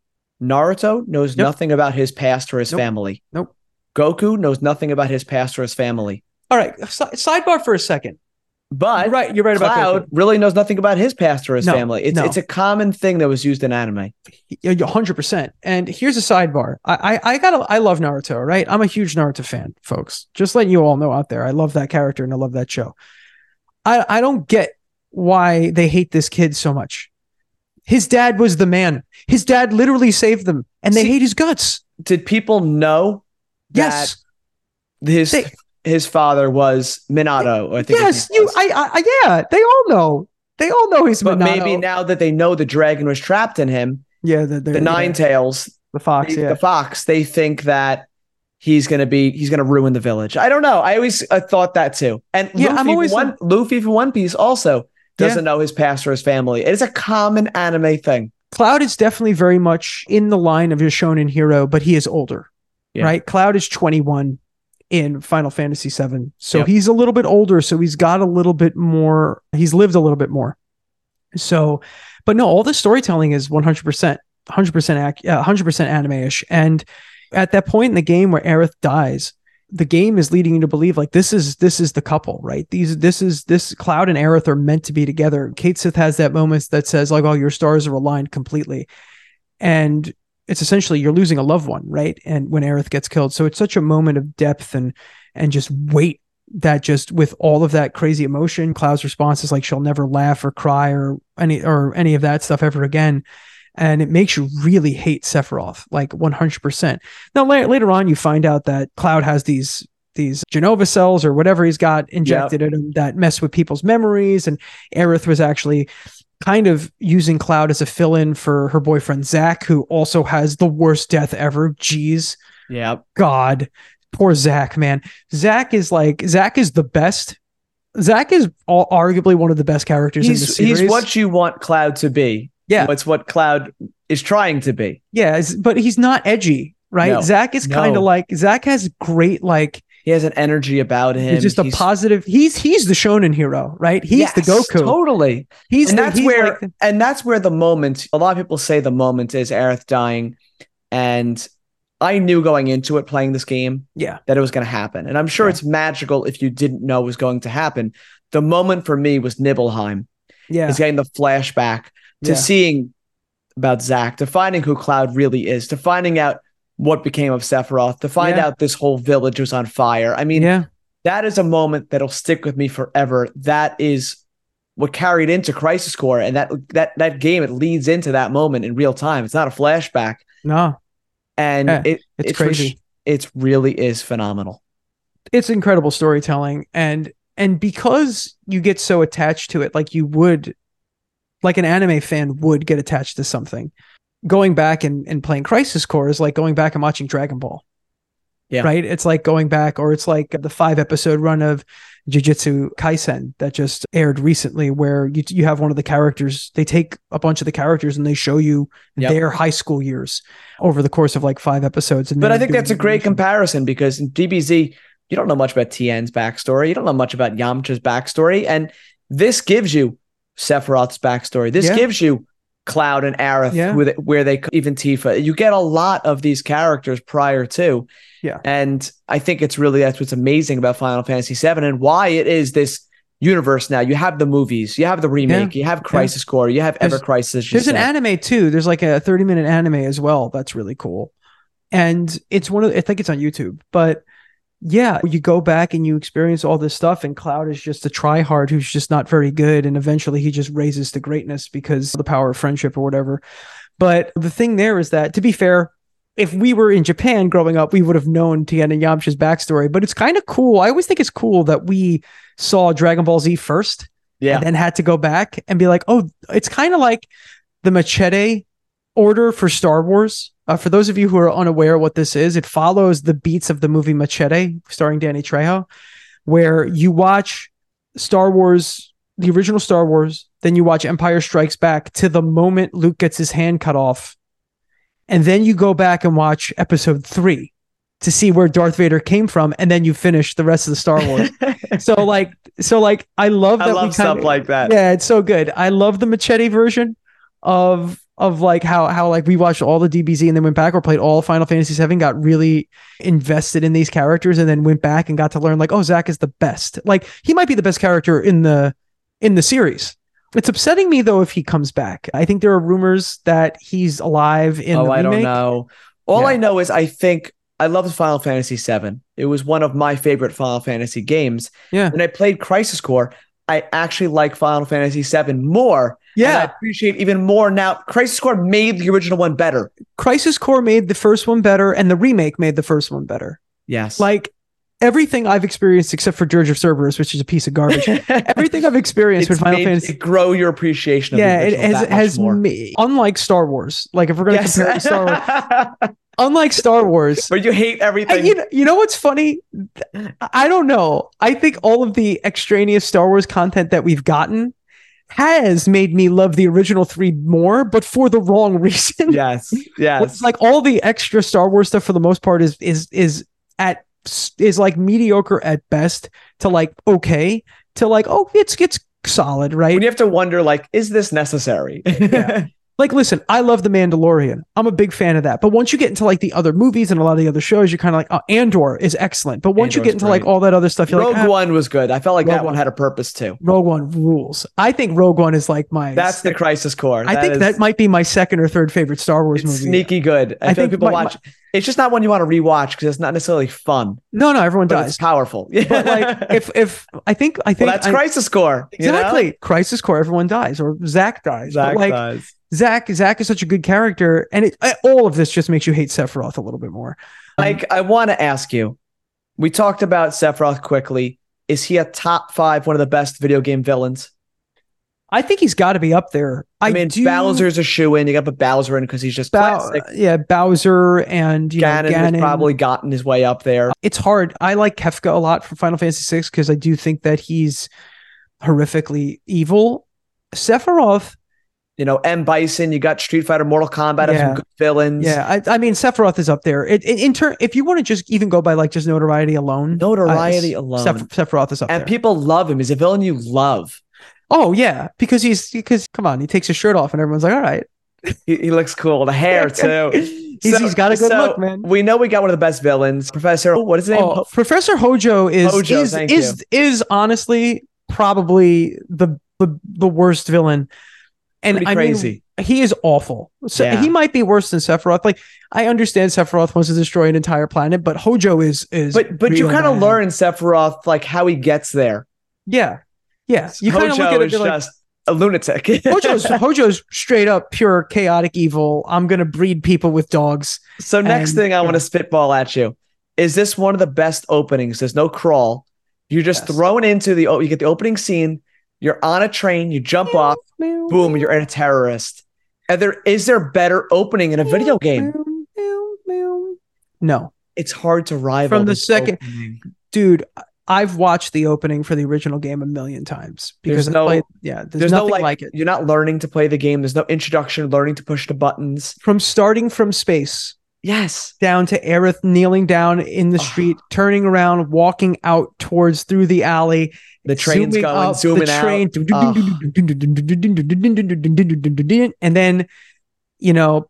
Naruto knows Yep. nothing about his past or his Nope. family. Nope. Goku knows nothing about his past or his family. all right si- sidebar for a second But you're right you're right about Cloud really knows nothing about his past or his No, family. It's no. it's a common thing that was used in anime. Hundred percent. And here's a sidebar. I, I I gotta I love Naruto, right? I'm a huge Naruto fan, folks. Just letting you all know out there. I love that character and I love that show. I I don't get why they hate this kid so much. His dad was the man. His dad literally saved them, and they See- hate his guts. Did people know that Yes, his They- his father was Minato? I think. yes, you. I, I, yeah. They all know. They all know he's. but Minato. maybe now that they know the dragon was trapped in him, Yeah, the, the Nine Tails, the fox. the, Yeah, the fox, they think that he's gonna be he's gonna ruin the village. I don't know. I always uh, thought that too. And Yeah, Luffy, I'm always- one Luffy from One Piece also doesn't know his past or his family. It is a common anime thing. Cloud is definitely very much in the line of your shonen hero, but he is older, Yeah. right? Cloud is 21 in Final Fantasy VII, so Yep. he's a little bit older. So he's got a little bit more. He's lived a little bit more. So, but no, all the storytelling is 100 percent, 100 percent, 100 percent anime-ish. And at that point in the game where Aerith dies, the game is leading you to believe like this is this is the couple, right? These this is this Cloud and Aerith are meant to be together. Cait Sith has that moment that says like, "Oh, your stars are aligned completely," and it's essentially you're losing a loved one, right? And when Aerith gets killed, so it's such a moment of depth and and just weight that just with all of that crazy emotion, Cloud's response is like she'll never laugh or cry or any or any of that stuff ever again. And it makes you really hate Sephiroth, like 100%. Now, la- later on, you find out that Cloud has these these Genova cells or whatever he's got injected in him that mess with people's memories. And Aerith was actually kind of using Cloud as a fill-in for her boyfriend Zack, who also has the worst death ever. Jeez. Yeah. God, poor Zack, man. Zack is like Zack is the best. Zack is all, arguably one of the best characters in the He's series. he's what you want Cloud to be. Yeah. It's what Cloud is trying to be. yeah, but he's not edgy, right? No. Zack is kind of like Zack has great like He has an energy about him. he's just a positive. He's he's the shonen hero, right? He's the Goku. Totally. He's and the- that's he's where like the- and that's where the moment a lot of people say the moment is Aerith dying and I knew going into it playing this game yeah, that it was going to happen and I'm sure Yeah. it's magical if you didn't know it was going to happen the moment for me was Nibelheim yeah, is getting the flashback to Yeah. seeing about Zack, to finding who Cloud really is to finding out what became of Sephiroth to find Yeah. out this whole village was on fire I mean yeah, that is a moment that'll stick with me forever. That is what carried into Crisis Core, and that that that game it leads into that moment in real time. It's not a flashback, no, and Yeah, it it's for crazy. It really is phenomenal. it's incredible storytelling and and because you get so attached to it like you would like an anime fan would get attached to something going back and, and playing crisis core is like going back and watching dragon ball Yeah. right it's like going back or it's like the five episode run of jujutsu kaisen that just aired recently where you, you have one of the characters they take a bunch of the characters and they show you Yep. their high school years over the course of like five episodes and But I think that's a great comparison because in DBZ you don't know much about Tien's backstory. You don't know much about Yamcha's backstory, and this gives you Sephiroth's backstory. This Yeah. gives you Cloud and Aerith, Yeah. with where they even Tifa. You get a lot of these characters prior to. Yeah. And I think it's really that's what's amazing about Final Fantasy VII and why it is this universe now. You have the movies, you have the remake, you have Crisis Core, you have Ever Crisis. There's an said. anime too. There's like a 30 minute anime as well. That's really cool. And it's one of I think it's on YouTube. But yeah, you go back and you experience all this stuff, and Cloud is just a tryhard who's just not very good, and eventually he just raises to greatness because of the power of friendship or whatever. But the thing there is that, to be fair, if we were in Japan growing up, we would have known Tien and Yamcha's backstory. But it's kind of cool. I always think it's cool that we saw Dragon Ball Z first yeah. and then had to go back and be like, oh, it's kind of like the machete order for Star Wars. Uh, for those of you who are unaware what this is, it follows the beats of the movie Machete, starring Danny Trejo, where you watch Star Wars, the original Star Wars, then you watch Empire Strikes Back to the moment Luke gets his hand cut off, and then you go back and watch Episode Three to see where Darth Vader came from, and then you finish the rest of the Star Wars. so like, so like, I love that I we love stuff kinda- like that. yeah, it's so good. I love the machete version of of like how how like we watched all the DBZ and then went back or played all Final Fantasy VII, got really invested in these characters, and then went back and got to learn like, oh, Zack is the best. Like he might be the best character in the in the series. It's upsetting me though if he comes back. I think there are rumors that he's alive in oh, the I don't know. All Yeah. I know is I think I loved Final Fantasy VII. It was one of my favorite Final Fantasy games. Yeah. When I played Crisis Core, I actually like Final Fantasy VII more. and I appreciate even more now. Crisis Core made the original one better. Crisis Core made the first one better, and the remake made the first one better. Yes. Like everything I've experienced, except for Dirge of Cerberus, which is a piece of garbage. everything I've experienced with Final made Fantasy. it grow your appreciation of Yeah, the it has, that much has more. me, unlike Star Wars. Like if we're gonna Yes. compare to Star Wars, unlike Star Wars, but you hate everything. you, know, you know what's funny? I don't know. I think all of the extraneous Star Wars content that we've gotten has made me love the original three more, but for the wrong reason. yes. Yes. like all the extra Star Wars stuff for the most part is is is at is like mediocre at best to like okay to like oh it's it's solid right when you have to wonder, like, is this necessary? Yeah. like listen i love the mandalorian i'm a big fan of that but once you get into like the other movies and a lot of the other shows you're kind of like oh andor is excellent but once you get into like great. all that other stuff you're Rogue like ah, One was good. I felt like Rogue that one had a purpose too. rogue one rules i think rogue one is like my That's the Crisis Core. i think is- that might be my second or third favorite star wars it's movie sneaky good. I, I think people my- watch. It's just not one you want to rewatch because it's not necessarily fun, no no everyone but does it's powerful. Yeah. but like if if i think i well, think that's I- Crisis Core. you know? Exactly. Crisis Core, everyone dies, or Zack dies. Zack but like does. Zack, Zack is such a good character, and it, all of this just makes you hate Sephiroth a little bit more. Um, like, I want to ask you. We talked about Sephiroth quickly. Is he a top five, one of the best video game villains? I think he's got to be up there. I, I, mean, do, Bowser's a shoe in. You got to put Bowser in because he's just Bow- classic. yeah, Bowser and you Ganon, know, Ganon. has probably gotten his way up there. It's hard. I like Kefka a lot from Final Fantasy VI because I do think that he's horrifically evil. Sephiroth, You know, M Bison. You got Street Fighter, Mortal Kombat. Yeah. some good villains. yeah, I, I mean Sephiroth is up there. It, it, in turn, if you want to just even go by like just notoriety alone, Notoriety uh, alone. Seph- Sephiroth is up and there. And people love him. He's a villain you love. Oh yeah, because he's because come on, he takes his shirt off and everyone's like, all right, He, he looks cool. The hair too. He's- he's got a good so look, man. We know we got one of the best villains, Professor. What is his name? Oh, Professor Hojo is Hojo, is is is honestly probably the the, the worst villain. And Pretty I crazy. mean, he is awful. So Yeah. he might be worse than Sephiroth. Like I understand Sephiroth wants to destroy an entire planet, but Hojo is is. but but you kind of learn Sephiroth like how he gets there. Yeah, yeah. You kind of look at it be like, a lunatic. Hojo's Hojo's straight up pure chaotic evil. I'm gonna breed people with dogs. so next and- thing I want to spitball at you is this one of the best openings? There's no crawl. You're just Yes. thrown into the oh, you get the opening scene. You're on a train. You jump off. Boom! You're a terrorist. And there is there better opening in a video game? No, It's hard to rival From the second- opening. dude. I've watched the opening for the original game a million times because There's no- played, yeah, there's, There's no nothing like, like, it. You're not learning to play the game. There's no introduction, learning to push the buttons. From starting from space Yes. down to Aerith kneeling down in the Oh. street, turning around, walking out towards through the alley, The train's going, up, zooming the out. train, Oh. and then you know,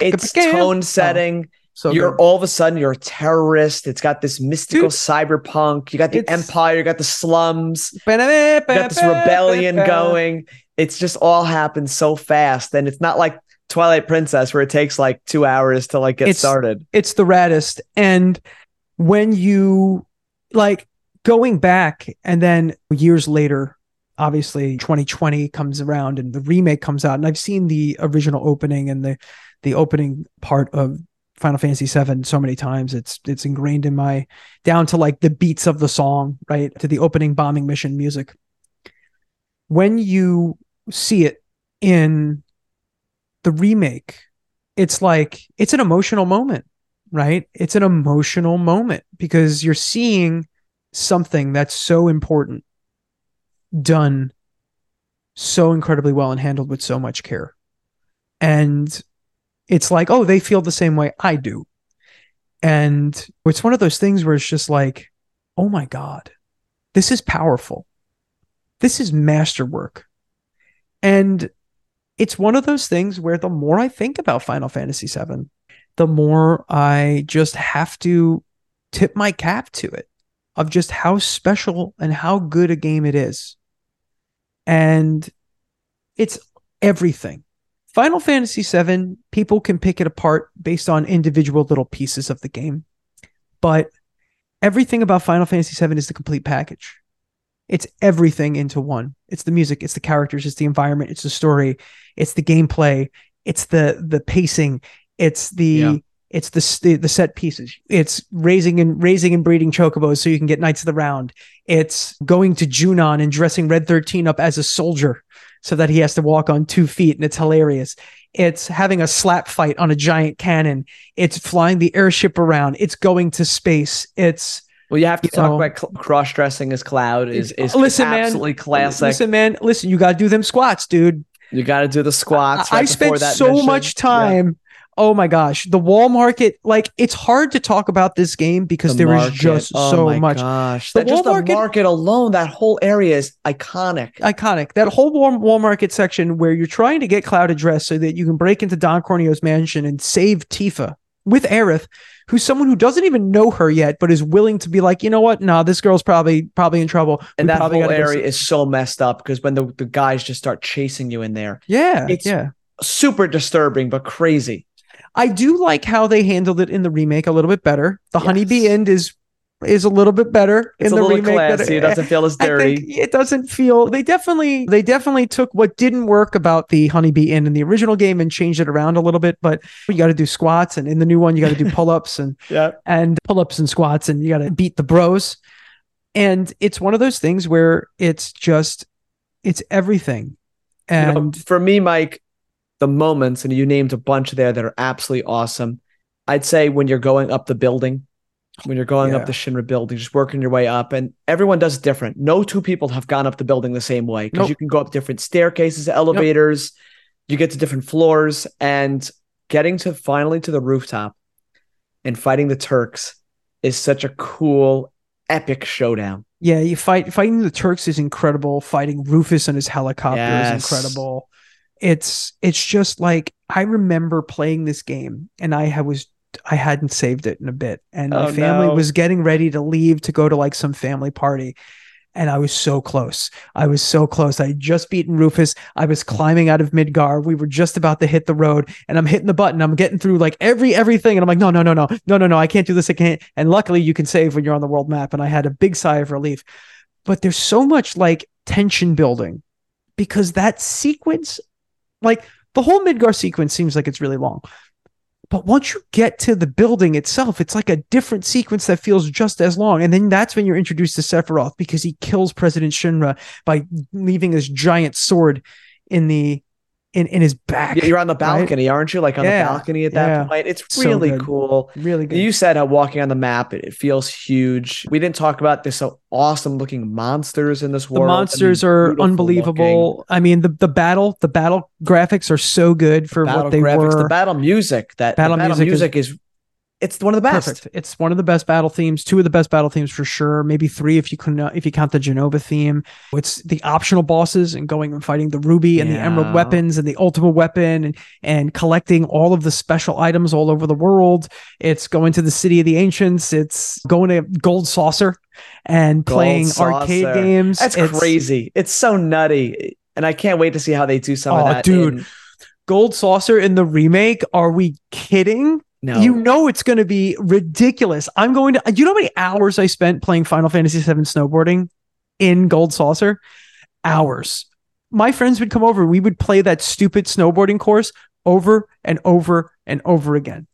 It's tone setting. So you're good. all of a sudden you're a terrorist. It's got this mystical Dude. cyberpunk. You got the empire. You got the slums. You got this rebellion going. It's just all happens so fast, and it's not like Twilight Princess where it takes like two hours to like get It's- started. it's the raddest. And when you like going back and then years later, obviously 2020 comes around and the remake comes out, and I've seen the original opening and the the opening part of Final Fantasy VII so many times. It's it's ingrained in my down to like the beats of the song, right? To the opening bombing mission music. When you see it in the remake, it's like it's an emotional moment, right? It's an emotional moment because you're seeing something that's so important done so incredibly well and handled with so much care. And it's like, oh, they feel the same way I do. And it's one of those things where it's just like, oh my God, this is powerful. This is masterwork. And it's one of those things where the more I think about Final Fantasy VII, the more I just have to tip my cap to it of just how special and how good a game it is. And it's everything. Final Fantasy VII, people can pick it apart based on individual little pieces of the game. But everything about Final Fantasy VII is the complete package. It's everything into one. It's the music, it's the characters, it's the environment, it's the story, it's the gameplay, it's the the pacing, it's the Yeah. it's the, the the set pieces. It's raising and raising and breeding chocobos so you can get knights of the round. It's going to Junon and dressing Red 13 up as a soldier so that he has to walk on two feet and it's hilarious. It's having a slap fight on a giant cannon. It's flying the airship around. It's going to space. It's Well, you have to You talk know- about cl- cross dressing as Cloud is is Listen, man. absolutely classic. Listen, man. Listen, you got to do them squats, dude. you got to do the squats. I, I right before spent so mission. much Yeah. Oh my gosh, the wall market. Like it's hard to talk about this game because The there is market. just Oh so my much Gosh, The that just wall the market- market alone, that whole area is iconic. iconic. That whole wall, wall market section where you're trying to get Cloud addressed so that you can break into Don Corneo's mansion and save Tifa with Aerith, who's someone who doesn't even know her yet, but is willing to be like, you know what? Nah, this girl's probably probably in trouble. and We that probably whole area is so messed up because when the, the guys just start chasing you in there, yeah, it's- yeah. super disturbing but crazy. I do like how they handled it in the remake a little bit better. The honeybee inn is is a little bit better It's in a the little remake. classy. It doesn't feel as dirty. it doesn't feel they definitely they definitely took what didn't work about the honeybee inn in the original game and changed it around a little bit but you got to do squats and in the new one you got to do pull-ups and yeah. and pull-ups and squats and you got to beat the bros and it's one of those things where it's just it's everything You know, and for me, Mike, the moments, and you named a bunch there that are absolutely awesome. I'd say when you're going up the building, when you're going Yeah. up the Shinra building, just working your way up, and everyone does it different. No two people have gone up the building the same way because Nope. you can go up different staircases, elevators, you get to different floors, and getting to finally to the rooftop and fighting the Turks is such a cool, epic showdown. Yeah, you fight fighting the Turks is incredible. Fighting Rufus and his helicopter Yes. is incredible. It's it's just like I remember playing this game and I was I hadn't saved it in a bit and my Oh, family no. was getting ready to leave to go to like some family party and I was so close. I was so close. I had just beaten Rufus. I was climbing out of Midgar. We were just about to hit the road and I'm hitting the button. I'm getting through like every everything and I'm like no no no no no no no I can't do this. I can't. And luckily you can save when you're on the world map and I had a big sigh of relief. But there's so much like tension building because that sequence like the whole Midgar sequence seems like it's really long. But once you get to the building itself, it's like a different sequence that feels just as long. And then that's when you're introduced to Sephiroth because he kills President Shinra by leaving this giant sword in the in, in his back. You're on the balcony, aren't you? Like on Yeah, the balcony at that yeah. point. It's So really good. cool. Really good. You said how walking on the map, it, it feels huge. We didn't talk about this so awesome looking monsters in this the world. Monsters are unbelievable. I mean, the the battle, the battle graphics are so good for looking. What they graphics, were. the battle music. That Battle battle music music, is, it's one of the best. Perfect. It's one of the best battle themes, two of the best battle themes for sure. Maybe three if you can uh, if you count the Genova theme. It's the optional bosses and going and fighting the ruby and the emerald weapons and the ultimate weapon and and collecting all of the special items all over the world. It's going to the city of the ancients. It's going to Gold Saucer and Gold playing arcade games. That's It's- crazy. It's so nutty. And I can't wait to see how they do some Oh, of that. dude. in- Gold Saucer in the remake. Are we kidding? No. You know it's going to be ridiculous. I'm going to. You know how many hours I spent playing Final Fantasy VII snowboarding in Gold Saucer? Hours. My friends would come over. We would play that stupid snowboarding course over and over and over again.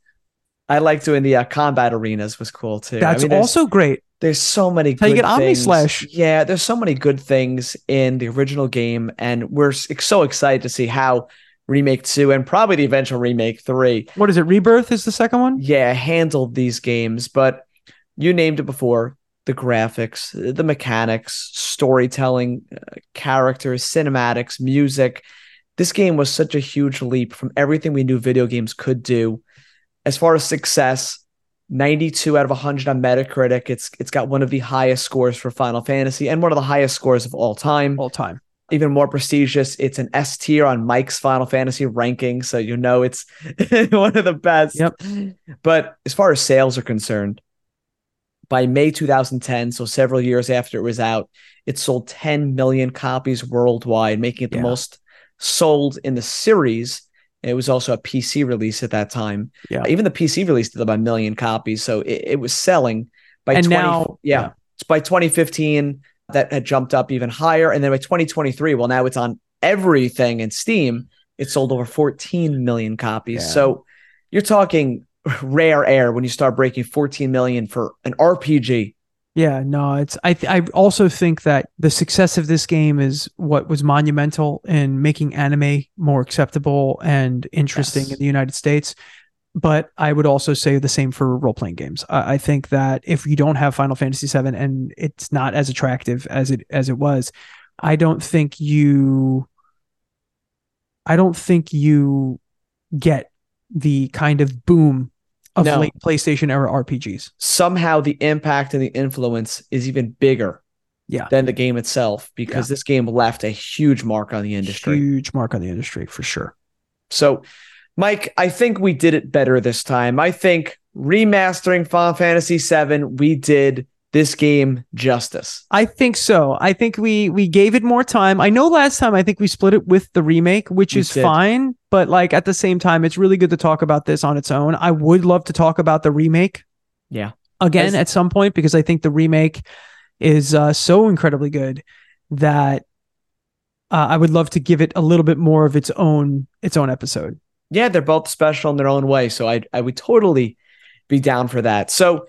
I like doing the uh, combat arenas was cool too. I That's mean, also great. There's so many. How you good get Omni things. Slash. Yeah, there's so many good things in the original game, and we're so excited to see how remake two and probably the eventual remake three, What is it? Rebirth is the second one. yeah, handled these games. But you named it before: the graphics, the mechanics, storytelling, uh, characters, cinematics, music. This game was such a huge leap from everything we knew video games could do. As far as success, 92 out of 100 on Metacritic. It's it's got one of the highest scores for Final Fantasy and one of the highest scores of all time. All time. Even more prestigious, it's an S tier on Mike's Final Fantasy ranking, so you know it's one of the best. Yep. But as far as sales are concerned, by May 2010, so several years after it was out, it sold 10 million copies worldwide, making it the Yeah. most sold in the series. It was also a PC release at that time. Yeah. Even the PC release did about a million copies. So it, it was selling By And 20, now- yeah, yeah. It's by 2015 that had jumped up even higher, and then by 2023, well, now it's on everything in Steam. It sold over 14 million copies. Yeah. So you're talking rare air when you start breaking 14 million for an RPG. Yeah, no, it's I th- I also think that the success of this game is what was monumental in making anime more acceptable and interesting Yes. in the United States. But I would also say the same for role playing games. I, I think that if you don't have Final Fantasy VII and it's not as attractive as it as it was, I don't think you I don't think you get the kind of boom of No. late PlayStation era RPGs. Somehow the impact and the influence is even bigger Yeah. than the game itself because this game left a huge mark on the industry. Huge mark on the industry for sure. So, Mike, I think we did it better this time. I think remastering Final Fantasy VII, we did this game justice. I think so. I think we we gave it more time. I know last time I think we split it with the remake, which We is did. fine, but like at the same time it's really good to talk about this on its own. I would love to talk about the remake Yeah. again As- at some point because I think the remake is uh, so incredibly good that uh, I would love to give it a little bit more of its own its own episode. Yeah, they're both special in their own way. So I I would totally be down for that. So,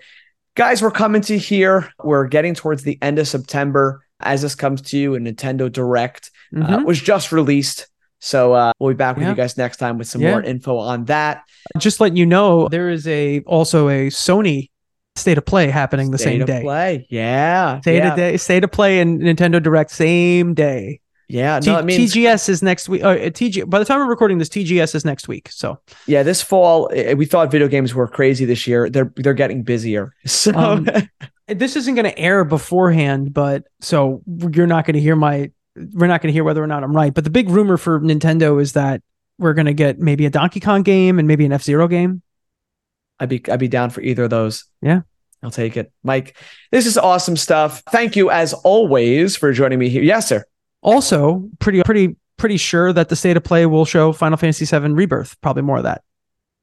guys, we're coming to here. We're getting towards the end of September. As this comes to you, a Nintendo Direct uh, Mhm. was just released. So uh, we'll be back with Yeah. you guys next time with some Yeah. more info on that. Just letting you know, there is a also a Sony state of play happening the State same day. Play. Yeah. State yeah. of day, state of play, and Nintendo Direct same day. Yeah. T- No, it means TGS is next week. Uh, TG. By the time we're recording this, TGS is next week. So Yeah, this fall eh, we thought video games were crazy this year. They're they're getting busier. So Um, this isn't going to air beforehand, but so you're not going to hear my. We're not going to hear whether or not I'm right. But the big rumor for Nintendo is that we're going to get maybe a Donkey Kong game and maybe an F Zero game. I'd be I'd be down for either of those. Yeah. I'll take it. Mike, this is awesome stuff. Thank you as always for joining me here. Yes, sir. Also, pretty pretty pretty sure that the state of play will show Final Fantasy VII Rebirth. Probably more of that.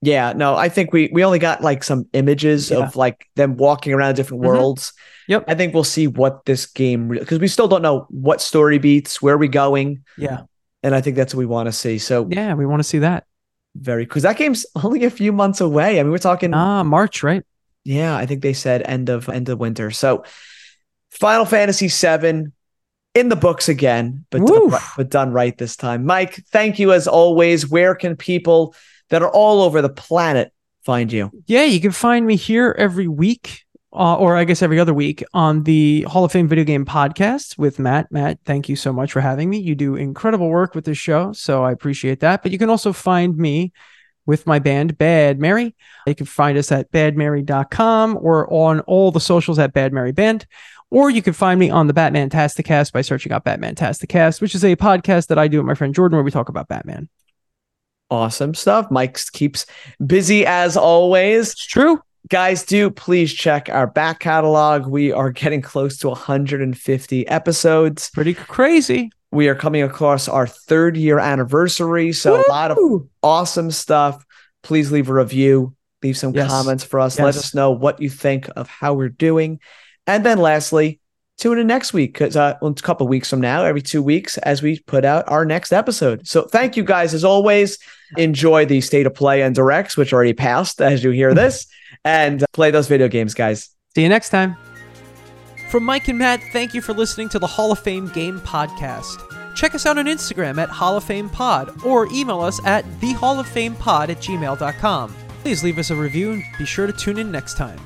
Yeah, no, I think we we only got like some images Yeah. of like them walking around different Mhm. worlds. Yep. I think we'll see what this game because we still don't know what story beats, where are we going, Yeah. and I think that's what we want to see. So Yeah, we want to see that. very because that game's only a few months away. I mean, we're talking Ah, March, right? Yeah, I think they said end of end of winter. So Final Fantasy VII in the books again, but done, right, but done right this time. Mike, thank you as always. Where can people that are all over the planet find you? Yeah, you can find me here every week, uh, or I guess every other week on the Hall of Fame Video Game Podcast with Matt. Matt, thank you so much for having me. You do incredible work with this show, so I appreciate that. But you can also find me with my band Bad Mary. You can find us at badmary.com or on all the socials at Bad Mary Band. Or you can find me on the Batman Tasticast by searching out Batman Tasticast, which is a podcast that I do with my friend Jordan where we talk about Batman. Awesome stuff. Mike keeps busy as always. It's true. Guys, do please check our back catalog. We are getting close to 150 episodes. Pretty crazy. We are coming across our third year anniversary. So a lot of awesome stuff. Please leave a review, leave some Yes. comments for us. Let us know what you think of how we're doing. And then lastly, tune in next week because uh, well, a couple weeks from now, every two weeks, as we put out our next episode. So thank you guys as always. Enjoy the state of play and directs, which already passed as you hear this, and uh, play those video games, guys. See you next time. From Mike and Matt, thank you for listening to the Hall of Fame Game Podcast. Check us out on Instagram at Hall of Fame Pod or email us at thehalloffamepod at gmail.com. Please leave us a review and be sure to tune in next time.